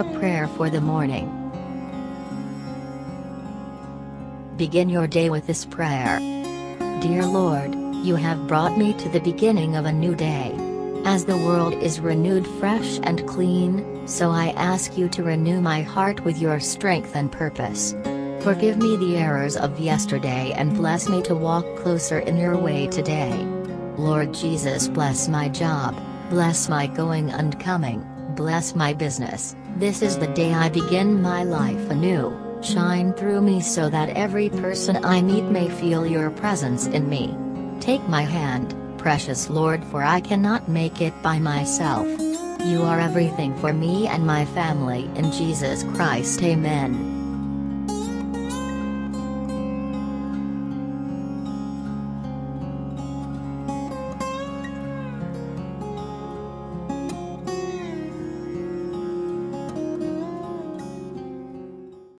A prayer for the morning. Begin your day with this prayer. Dear Lord, you have brought me to the beginning of a new day. As the world is renewed fresh and clean, so I ask you to renew my heart with your strength and purpose. Forgive me the errors of yesterday and bless me to walk closer in your way today. Lord Jesus bless my job, bless my going and coming, bless my business, this is the day I begin my life anew, shine through me so that every person I meet may feel your presence in me. Take my hand, precious Lord for I cannot make it by myself. You are everything for me and my family in Jesus Christ Amen.